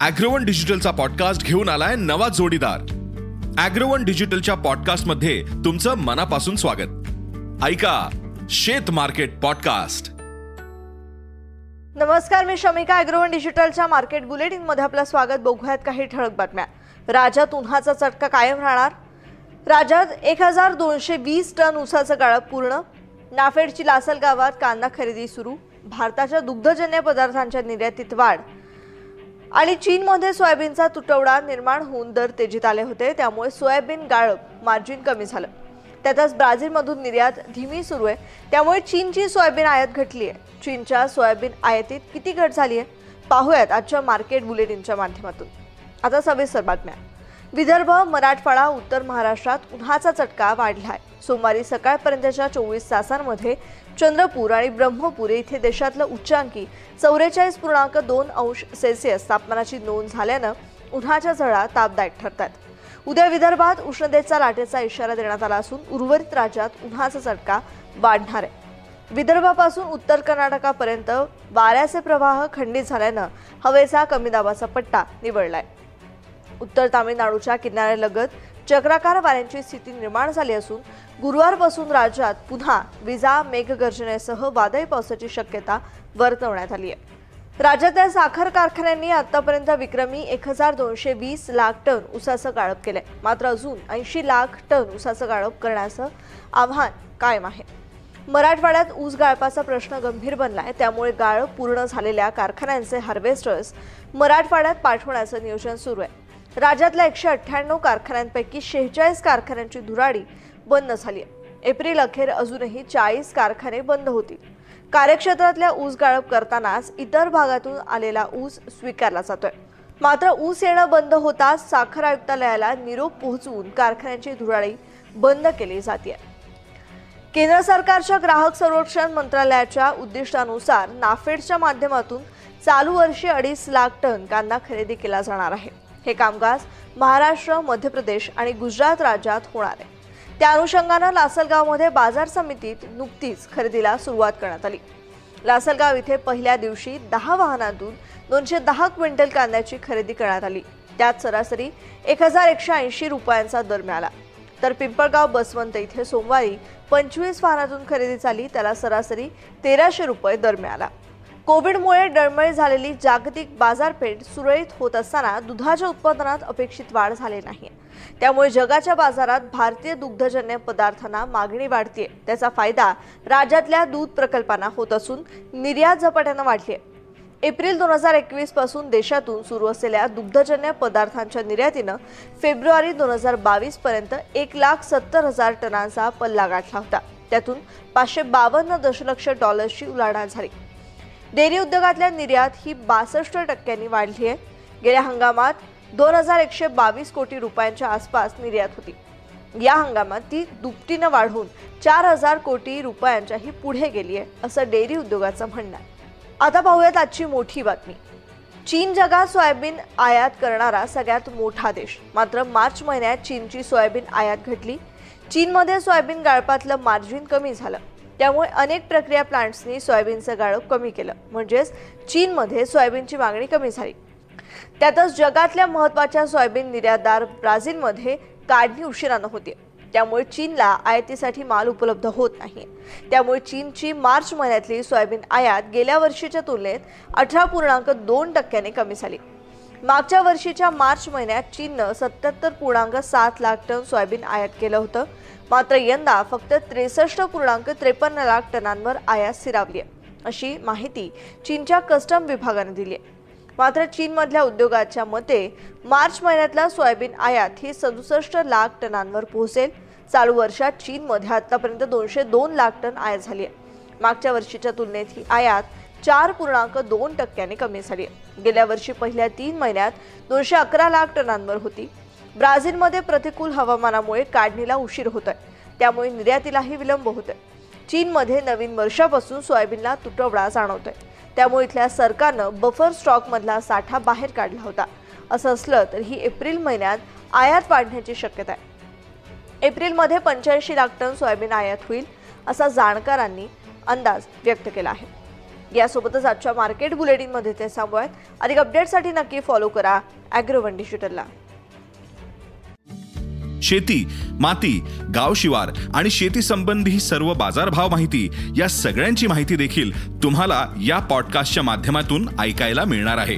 Agrowon डिजिटलचा podcast घेऊन आलाय नवा जोडीदार. अॅग्रोवन डिजिटलच्या पॉडकास्टमध्ये तुमचं मनापासून स्वागत. ऐका शेत मार्केट पॉडकास्ट. नमस्कार मी शमिका अॅग्रोवन डिजिटलच्या मार्केट बुलेटिनमध्ये आपलं स्वागत. बघूयात काही ठळक बातम्या. राज्यात उन्हाचा चटका कायम राहणार? राज्यात एक हजार दोनशे वीस टन ऊसाचं गाळप पूर्ण. नाफेडची लासल गावात कांदा खरेदी सुरू. भारताच्या दुग्धजन्य पदार्थांच्या निर्यातीत वाढ. आणि चीनमध्ये सोयाबीनचा तुटवडा निर्माण होऊन दर तेजीत आले होते. त्यामुळे सोयाबीन गाळप मार्जिन कमी झालं. त्यातच ब्राझीलमधून निर्यात धीमी सुरू आहे. त्यामुळे चीनची सोयाबीन आयात घटली आहे. चीनच्या सोयाबीन आयातीत किती घट झाली आहे? पाहूयात आजच्या मार्केट बुलेटिनच्या माध्यमातून. आता सविस्तर बातम्या. विदर्भ मराठवाडा उत्तर महाराष्ट्रात उन्हाचा चटका वाढला आहे सोमवारी सकाळपर्यंतच्या चोवीस तासांमध्ये चंद्रपूर आणि ब्रह्मपूर येथे देशातलं उच्चांकी चौवेचाळीस पूर्णांक दोन अंश सेल्सिअस तापमानाची नोंद झाल्यानं उन्हाच्या झळा तापदायक ठरतात. उद्या विदर्भात उष्णतेचा लाटेचा इशारा देण्यात आला असून उर्वरित राज्यात उन्हाचा चटका वाढणार आहे. विदर्भापासून उत्तर कर्नाटकापर्यंत वाऱ्याचे प्रवाह खंडित झाल्यानं हवेचा कमी दाबाचा पट्टा निवडलाय उत्तर तामिळनाडूच्या किनाऱ्यालगत चक्राकार वाऱ्यांची स्थिती निर्माण झाली असून गुरुवारपासून राज्यात पुन्हा विजा मेघगर्जनेसह वादळी पावसाची शक्यता वर्तवण्यात आली आहे. राज्यातल्या साखर कारखान्यांनी आतापर्यंत विक्रमी एक हजार दोनशे वीस लाख टन उसाचं गाळप केलंय. मात्र अजून ऐंशी लाख टन उसाचं गाळप करण्याचं आव्हान कायम आहे. मराठवाड्यात ऊस गाळपाचा प्रश्न गंभीर बनलाय. त्यामुळे गाळप पूर्ण झालेल्या कारखान्यांचे हार्वेस्टर्स मराठवाड्यात पाठवण्याचं नियोजन सुरू आहे. राज्यातल्या एकशे अठ्ठ्याण्णव कारखान्यांपैकी शेहेचाळीस कारखान्यांची धुराडी बंद झाली आहे. एप्रिल अखेर अजूनही चाळीस कारखाने बंद होतील. कार्यक्षेत्रातल्या ऊस गाळप करतानाच इतर भागातून आलेला ऊस स्वीकारला जातोय. मात्र ऊस येणं बंद होताच साखर आयुक्तालयाला निरोप पोहोचवून कारखान्यांची धुराळी बंद केली जाते केंद्र सरकारच्या ग्राहक संरक्षण मंत्रालयाच्या उद्दिष्टानुसार नाफेडच्या माध्यमातून चालू वर्षी अडीच लाख टन कांदा खरेदी केला जाणार आहे. हे कामकाज महाराष्ट्र मध्य प्रदेश आणि गुजरात राज्यात होणार आहे. त्या अनुषंगानं लासलगावमध्ये बाजार समितीत नुकतीच खरेदीला सुरुवात करण्यात आली. लासलगाव इथे पहिल्या दिवशी दहा वाहनांतून दोनशे दहा क्विंटल कांद्याची खरेदी करण्यात आली. त्यात सरासरी एक हजार एकशे ऐंशी रुपयांचा दर मिळाला. तर पिंपळगाव बसवंत इथे सोमवारी पंचवीस वाहनातून खरेदी झाली त्याला सरासरी तेराशे रुपये दर मिळाला. कोविडमुळे डळमळी झालेली जागतिक बाजारपेठ सुरळीत होत असताना दुधाच्या उत्पादनात अपेक्षित वाढ झाली नाही. त्यामुळे जगाच्या बाजारात भारतीय दुग्धजन्य पदार्थांना मागणी वाढतीये. त्याचा फायदा राज्यातल्या दूध प्रकल्पांना होत असून निर्यात झपाट्यानं वाढली आहे एप्रिल दोन हजार एकवीसपासून देशातून सुरू असलेल्या दुग्धजन्य पदार्थांच्या निर्यातीनं फेब्रुवारी दोन हजार बावीस पर्यंत एक लाख सत्तर हजार टनांचा पल्ला गाठला होता. त्यातून पाचशे बावन्न दशलक्ष डॉलर्सची उलाढाल झाली. डेअरी उद्योगातल्या निर्यात ही बासष्ट टक्क्यांनी वाढली आहे. गेल्या हंगामात दोन हजार एकशे बावीस कोटी रुपयांच्या आसपास निर्यात होती. या हंगामात ती दुपटीनं वाढून चार हजार कोटी रुपयांच्याही पुढे गेली आहे असं डेअरी उद्योगाचं म्हणणं आहे. आता पाहूयात आजची मोठी बातमी. चीन जगात सोयाबीन आयात करणारा सगळ्यात मोठा देश. मात्र मार्च महिन्यात चीनची सोयाबीन आयात घटली. चीनमध्ये सोयाबीन गाळपातलं मार्जिन कमी झालं. त्यामुळे अनेक प्रक्रिया प्लांट्सनी सोयाबीनचं गाळप कमी केलं. म्हणजेच चीनमध्ये सोयाबीनची मागणी कमी झाली. त्यातच जगातल्या महत्त्वाच्या सोयाबीन निर्यातदार ब्राझीलमध्ये काढणी उशिरानं होती त्यामुळे चीनला आयातीसाठी माल उपलब्ध होत नाही त्यामुळे चीनची मार्च महिन्यातली सोयाबीन आयात गेल्या वर्षीच्या तुलनेत अठरा पूर्णांक दोन टक्क्याने कमी झाली. मागच्या वर्षीच्या मार्च महिन्यात चीननं सत्याहत्तर पूर्णांक सात लाख टन सोयाबीन आयात केलं होतं. मात्र यंदा फक्त त्रेसष्ट पूर्णांक त्रेपन्न लाख टनांवर आयात स्थिरावली आहे. अशी माहिती चीनच्या कस्टम विभागाने दिली आहे. मात्र चीनमधल्या उद्योगाच्या मते मार्च महिन्यातला सोयाबीन आयात ही सदुसष्ट लाख टनांवर पोहोचेल. चालू वर्षात चीनमध्ये आतापर्यंत दोनशे दोन लाख टन आयात झाली आहे. मागच्या वर्षीच्या तुलनेत ही आयात चार पूर्णांक दोन टक्क्याने कमी झाली गेल्या वर्षी पहिल्या तीन महिन्यात दोनशे अकरा लाख टनांवर होती. ब्राझीलमध्ये प्रतिकूल हवामानामुळे काढणीला उशीर होत आहे. त्यामुळे निर्यातीलाही विलंब होत आहे. चीनमध्ये नवीन वर्षापासून सोयाबीनला तुटवडा जाणवतोय. त्यामुळे इथल्या सरकारनं बफर स्टॉकमधला साठा बाहेर काढला होता. असं असलं तरीही एप्रिल महिन्यात आयात वाढण्याची शक्यता आहे. एप्रिलमध्ये पंच्याऐंशी लाख टन सोयाबीन आयात होईल असा जाणकारांनी अंदाज व्यक्त केला आहे. यासोबतच आजच्या मार्केट बुलेटिनमध्ये ते थांबूयात अधिक अपडेटसाठी नक्की फॉलो करा ॲग्रोवन डिजिटलला शेती माती गाव शिवार आणि शेती संबंधी सर्व बाजारभाव माहिती या सगळ्यांची माहिती देखील तुम्हाला या पॉडकास्टच्या माध्यमातून ऐकायला मिळणार आहे.